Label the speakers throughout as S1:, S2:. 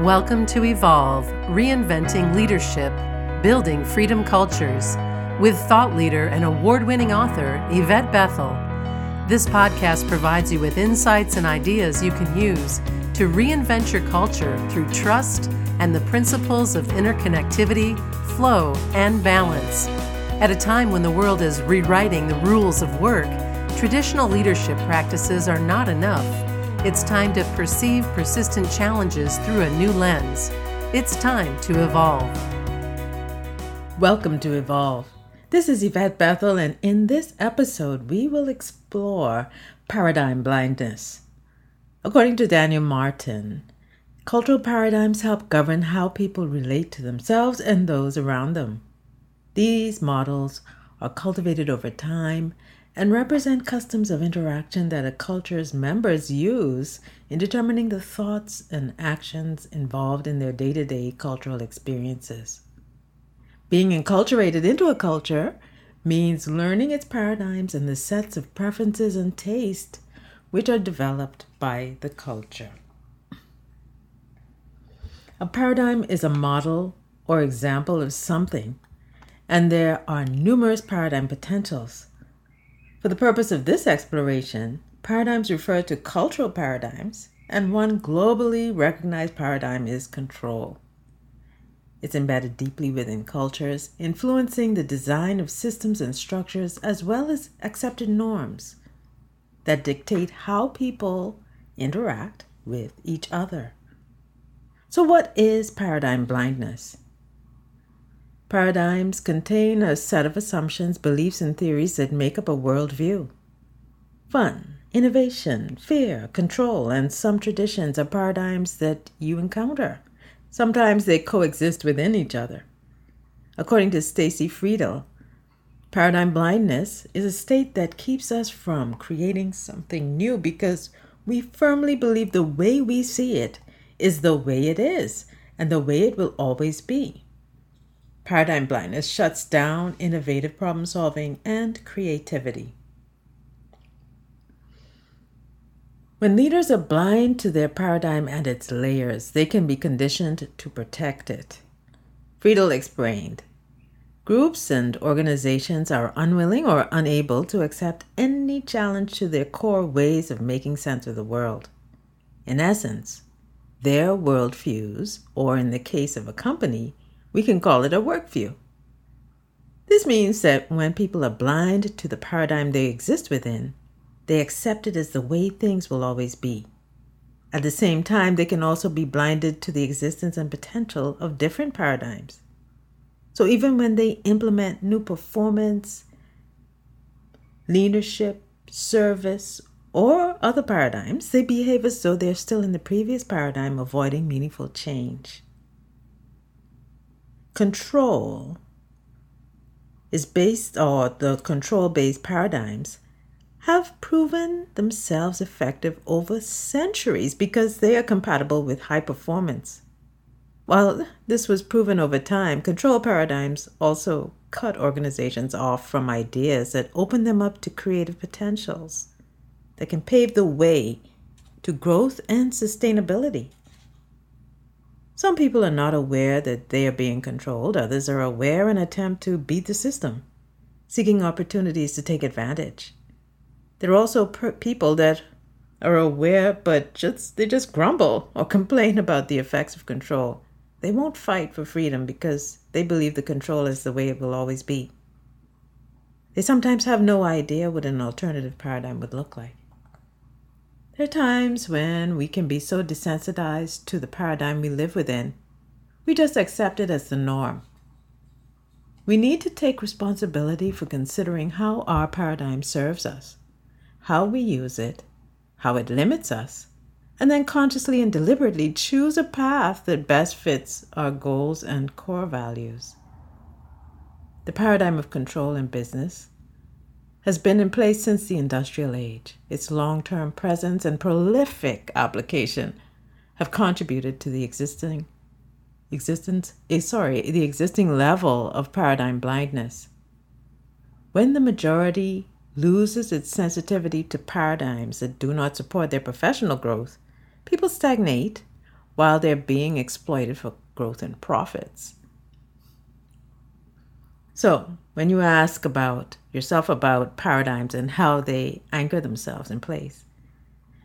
S1: Welcome to Evolve Reinventing Leadership, Building Freedom Cultures, with thought leader and award winning author Yvette Bethel. This podcast provides you with insights and ideas you can use to reinvent your culture through trust and the principles of interconnectivity, flow, and balance. At a time when the world is rewriting the rules of work, traditional leadership practices are not enough. It's time to perceive persistent challenges through a new lens. It's time to evolve.
S2: Welcome to Evolve. This is Yvette Bethel, and in this episode, we will explore paradigm blindness. According to Daniel Martin, cultural paradigms help govern how people relate to themselves and those around them. These models are cultivated over time and represent customs of interaction that a culture's members use in determining the thoughts and actions involved in their day to day cultural experiences. Being enculturated into a culture means learning its paradigms and the sets of preferences and taste which are developed by the culture. A paradigm is a model or example of something, and there are numerous paradigm potentials. For the purpose of this exploration, paradigms refer to cultural paradigms, and one globally recognized paradigm is control. It's embedded deeply within cultures, influencing the design of systems and structures as well as accepted norms that dictate how people interact with each other. So, what is paradigm blindness? Paradigms contain a set of assumptions, beliefs, and theories that make up a worldview. Fun, innovation, fear, control, and some traditions are paradigms that you encounter. Sometimes they coexist within each other. According to Staci Friedel, paradigm blindness is a state that keeps us from creating something new because we firmly believe the way we see it is the way it is and the way it will always be. Paradigm blindness shuts down innovative problem solving and creativity. When leaders are blind to their paradigm and its layers, they can be conditioned to protect it. Friedel explained Groups and organizations are unwilling or unable to accept any challenge to their core ways of making sense of the world. In essence, their worldviews, or in the case of a company, we can call it a work view. This means that when people are blind to the paradigm they exist within, they accept it as the way things will always be. At the same time, they can also be blinded to the existence and potential of different paradigms. So even when they implement new performance, leadership, service, or other paradigms, they behave as though they're still in the previous paradigm, avoiding meaningful change control is based or the control based paradigms have proven themselves effective over centuries because they are compatible with high performance. While this was proven over time, control paradigms also cut organizations off from ideas that open them up to creative potentials that can pave the way to growth and sustainability. Some people are not aware that they are being controlled, others are aware and attempt to beat the system, seeking opportunities to take advantage. There are also per- people that are aware but just they just grumble or complain about the effects of control. They won't fight for freedom because they believe the control is the way it will always be. They sometimes have no idea what an alternative paradigm would look like. There are times when we can be so desensitized to the paradigm we live within, we just accept it as the norm. We need to take responsibility for considering how our paradigm serves us, how we use it, how it limits us, and then consciously and deliberately choose a path that best fits our goals and core values. The paradigm of control in business has been in place since the industrial age. Its long term presence and prolific application have contributed to the existing existence eh, sorry the existing level of paradigm blindness when the majority loses its sensitivity to paradigms that do not support their professional growth people stagnate while they're being exploited for growth and profits. So, when you ask about yourself about paradigms and how they anchor themselves in place,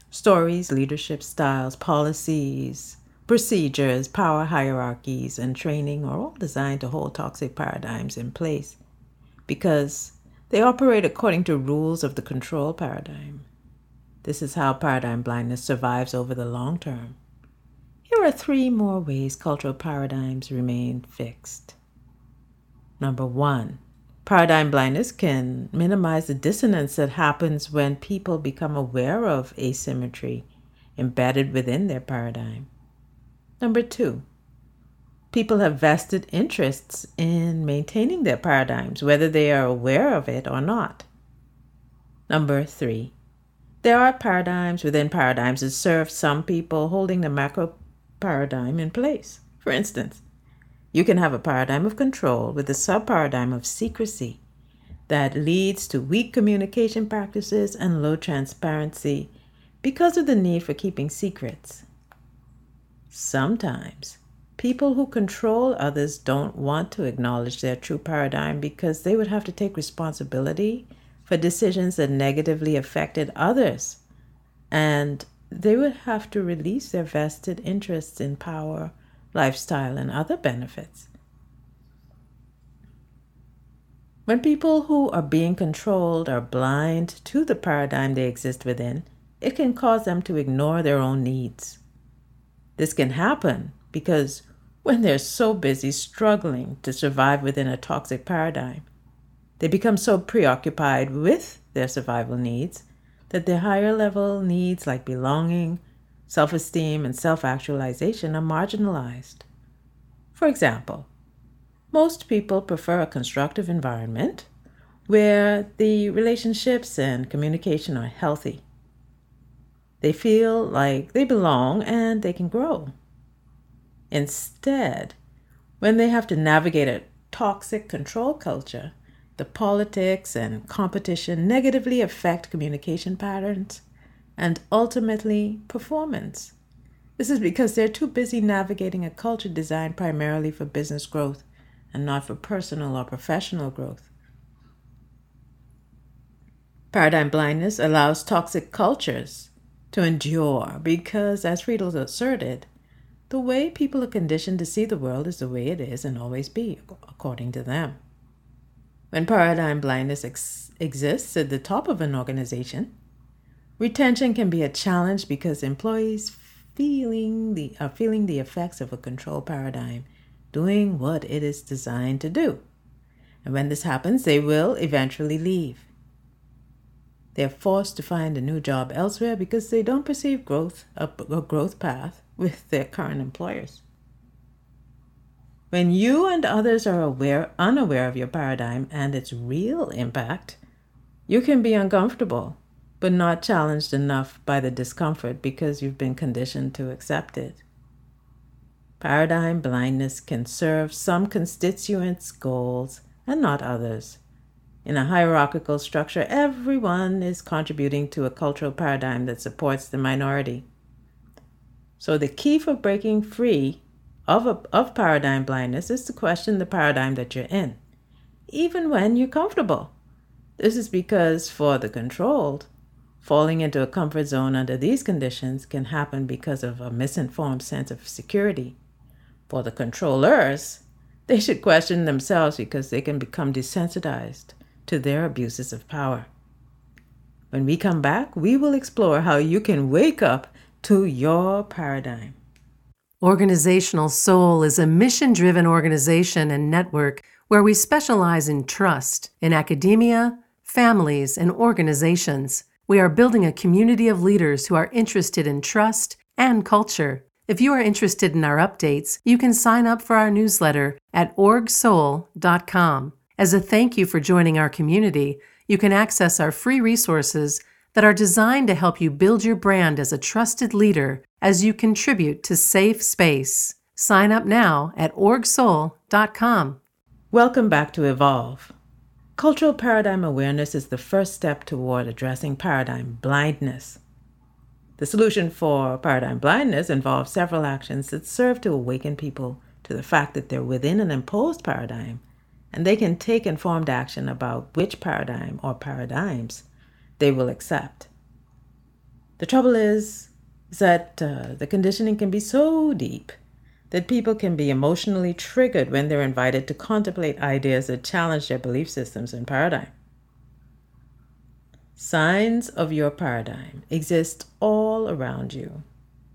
S2: stories, leadership styles, policies, procedures, power hierarchies, and training are all designed to hold toxic paradigms in place because they operate according to rules of the control paradigm. This is how paradigm blindness survives over the long term. Here are three more ways cultural paradigms remain fixed. Number one, paradigm blindness can minimize the dissonance that happens when people become aware of asymmetry embedded within their paradigm. Number two, people have vested interests in maintaining their paradigms, whether they are aware of it or not. Number three, there are paradigms within paradigms that serve some people holding the macro paradigm in place. For instance, you can have a paradigm of control with a sub paradigm of secrecy that leads to weak communication practices and low transparency because of the need for keeping secrets. Sometimes people who control others don't want to acknowledge their true paradigm because they would have to take responsibility for decisions that negatively affected others. And they would have to release their vested interests in power, lifestyle, and other benefits. When people who are being controlled are blind to the paradigm they exist within, it can cause them to ignore their own needs. This can happen because when they're so busy struggling to survive within a toxic paradigm, they become so preoccupied with their survival needs that their higher level needs like belonging, self esteem, and self actualization are marginalized. For example, most people prefer a constructive environment where the relationships and communication are healthy. They feel like they belong and they can grow. Instead, when they have to navigate a toxic control culture, the politics and competition negatively affect communication patterns and ultimately performance. This is because they're too busy navigating a culture designed primarily for business growth and not for personal or professional growth. Paradigm blindness allows toxic cultures to endure because, as Friedel asserted, the way people are conditioned to see the world is the way it is and always be, according to them. When paradigm blindness ex- exists at the top of an organization, retention can be a challenge because employees feeling the, are feeling the effects of a control paradigm doing what it is designed to do. And when this happens, they will eventually leave. They're forced to find a new job elsewhere because they don't perceive growth, a, a growth path with their current employers. When you and others are aware, unaware of your paradigm and its real impact, you can be uncomfortable, but not challenged enough by the discomfort because you've been conditioned to accept it. Paradigm blindness can serve some constituents' goals and not others. In a hierarchical structure, everyone is contributing to a cultural paradigm that supports the minority. So, the key for breaking free of, a, of paradigm blindness is to question the paradigm that you're in, even when you're comfortable. This is because for the controlled, falling into a comfort zone under these conditions can happen because of a misinformed sense of security. For the controllers, they should question themselves because they can become desensitized to their abuses of power. When we come back, we will explore how you can wake up to your paradigm.
S1: Organizational Soul is a mission driven organization and network where we specialize in trust in academia, families, and organizations. We are building a community of leaders who are interested in trust and culture. If you are interested in our updates, you can sign up for our newsletter at orgsoul.com. As a thank you for joining our community, you can access our free resources that are designed to help you build your brand as a trusted leader as you contribute to Safe Space. Sign up now at orgsoul.com.
S2: Welcome back to Evolve. Cultural paradigm awareness is the first step toward addressing paradigm blindness. The solution for paradigm blindness involves several actions that serve to awaken people to the fact that they're within an imposed paradigm and they can take informed action about which paradigm or paradigms they will accept. The trouble is, that uh, the conditioning can be so deep that people can be emotionally triggered when they're invited to contemplate ideas that challenge their belief systems and paradigm. Signs of your paradigm exist all around you.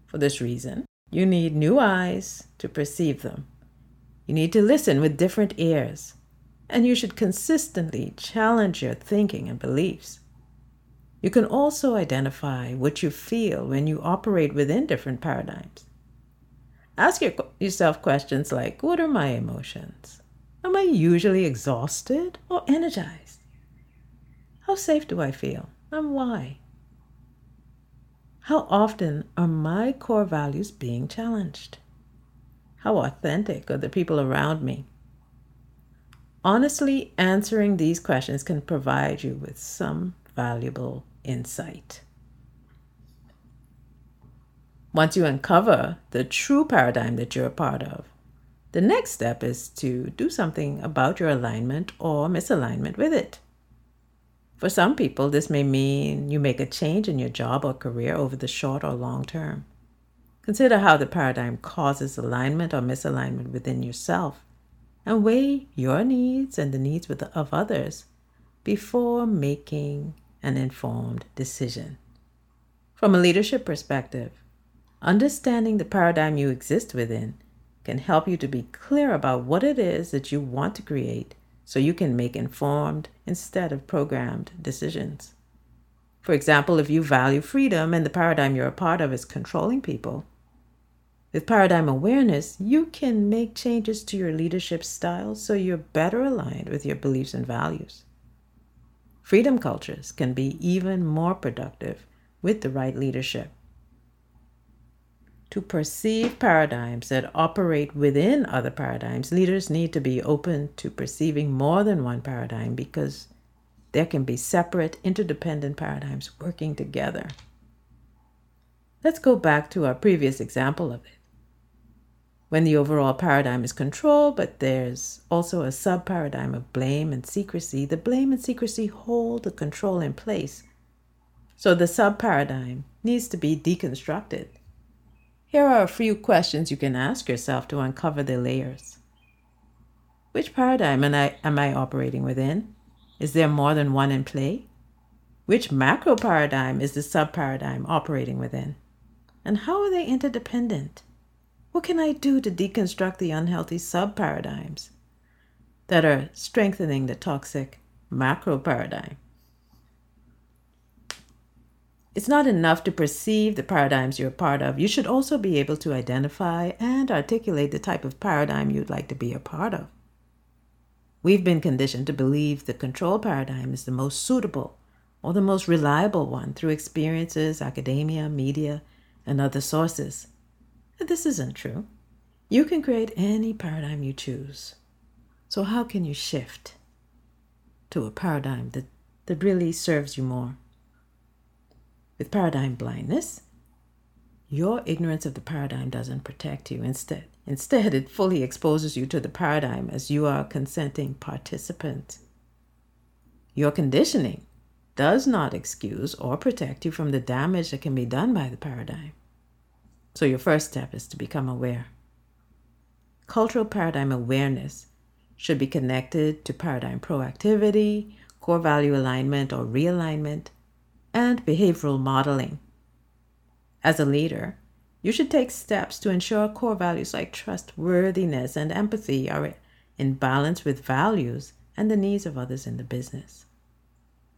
S2: For this reason, you need new eyes to perceive them. You need to listen with different ears, and you should consistently challenge your thinking and beliefs. You can also identify what you feel when you operate within different paradigms. Ask your, yourself questions like What are my emotions? Am I usually exhausted or energized? How safe do I feel and why? How often are my core values being challenged? How authentic are the people around me? Honestly answering these questions can provide you with some valuable insight. Once you uncover the true paradigm that you're a part of, the next step is to do something about your alignment or misalignment with it. For some people, this may mean you make a change in your job or career over the short or long term. Consider how the paradigm causes alignment or misalignment within yourself and weigh your needs and the needs of others before making an informed decision. From a leadership perspective, understanding the paradigm you exist within can help you to be clear about what it is that you want to create so you can make informed instead of programmed decisions. For example, if you value freedom and the paradigm you're a part of is controlling people, with paradigm awareness, you can make changes to your leadership style so you're better aligned with your beliefs and values. Freedom cultures can be even more productive with the right leadership. To perceive paradigms that operate within other paradigms, leaders need to be open to perceiving more than one paradigm because there can be separate, interdependent paradigms working together. Let's go back to our previous example of it when the overall paradigm is control, but there's also a sub paradigm of blame and secrecy. The blame and secrecy hold the control in place. So the sub paradigm needs to be deconstructed. Here are a few questions you can ask yourself to uncover the layers. Which paradigm am I, am I operating within? Is there more than one in play? Which macro paradigm is the sub paradigm operating within? And how are they interdependent? What can I do to deconstruct the unhealthy sub paradigms that are strengthening the toxic macro paradigm? It's not enough to perceive the paradigms you're a part of. You should also be able to identify and articulate the type of paradigm you'd like to be a part of. We've been conditioned to believe the control paradigm is the most suitable or the most reliable one through experiences, academia, media, and other sources. This isn't true. You can create any paradigm you choose. So, how can you shift to a paradigm that, that really serves you more? With paradigm blindness, your ignorance of the paradigm doesn't protect you. Instead, instead, it fully exposes you to the paradigm as you are a consenting participant. Your conditioning does not excuse or protect you from the damage that can be done by the paradigm. So, your first step is to become aware. Cultural paradigm awareness should be connected to paradigm proactivity, core value alignment or realignment, and behavioral modeling. As a leader, you should take steps to ensure core values like trustworthiness and empathy are in balance with values and the needs of others in the business.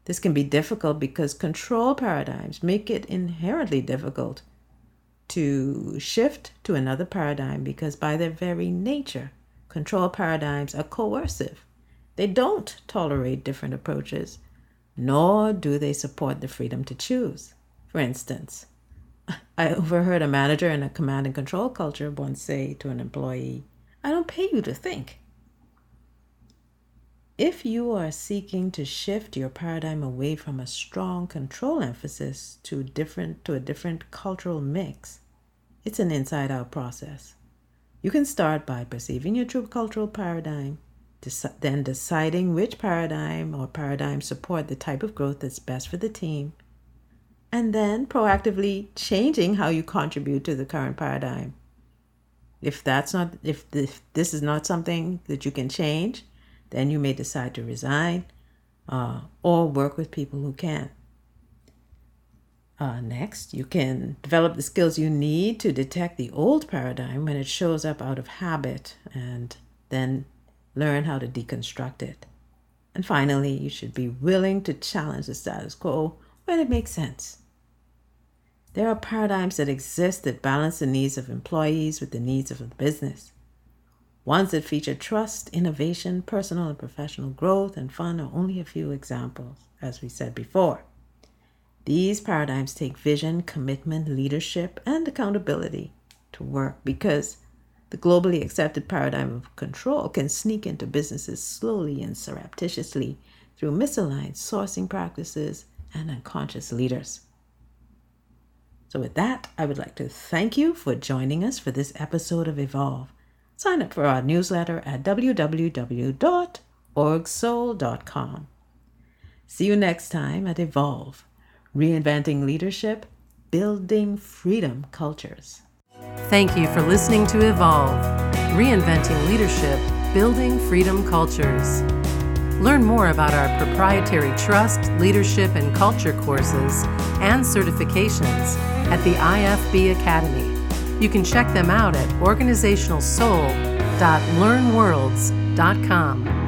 S2: This can be difficult because control paradigms make it inherently difficult to shift to another paradigm because, by their very nature, control paradigms are coercive. They don't tolerate different approaches, nor do they support the freedom to choose. For instance, I overheard a manager in a command and control culture once say to an employee, I don't pay you to think. If you are seeking to shift your paradigm away from a strong control emphasis to different to a different cultural mix, it's an inside-out process. You can start by perceiving your true cultural paradigm, then deciding which paradigm or paradigms support the type of growth that's best for the team, and then proactively changing how you contribute to the current paradigm. If that's not if this, this is not something that you can change, then you may decide to resign uh, or work with people who can. Uh, next, you can develop the skills you need to detect the old paradigm when it shows up out of habit and then learn how to deconstruct it. And finally, you should be willing to challenge the status quo when it makes sense. There are paradigms that exist that balance the needs of employees with the needs of the business. Ones that feature trust, innovation, personal and professional growth, and fun are only a few examples, as we said before. These paradigms take vision, commitment, leadership, and accountability to work because the globally accepted paradigm of control can sneak into businesses slowly and surreptitiously through misaligned sourcing practices and unconscious leaders. So, with that, I would like to thank you for joining us for this episode of Evolve. Sign up for our newsletter at www.orgsoul.com. See you next time at Evolve reinventing leadership, building freedom cultures.
S1: Thank you for listening to Evolve Reinventing Leadership, Building Freedom Cultures. Learn more about our proprietary trust, leadership, and culture courses and certifications at the IFB Academy. You can check them out at organizationalsoul.learnworlds.com.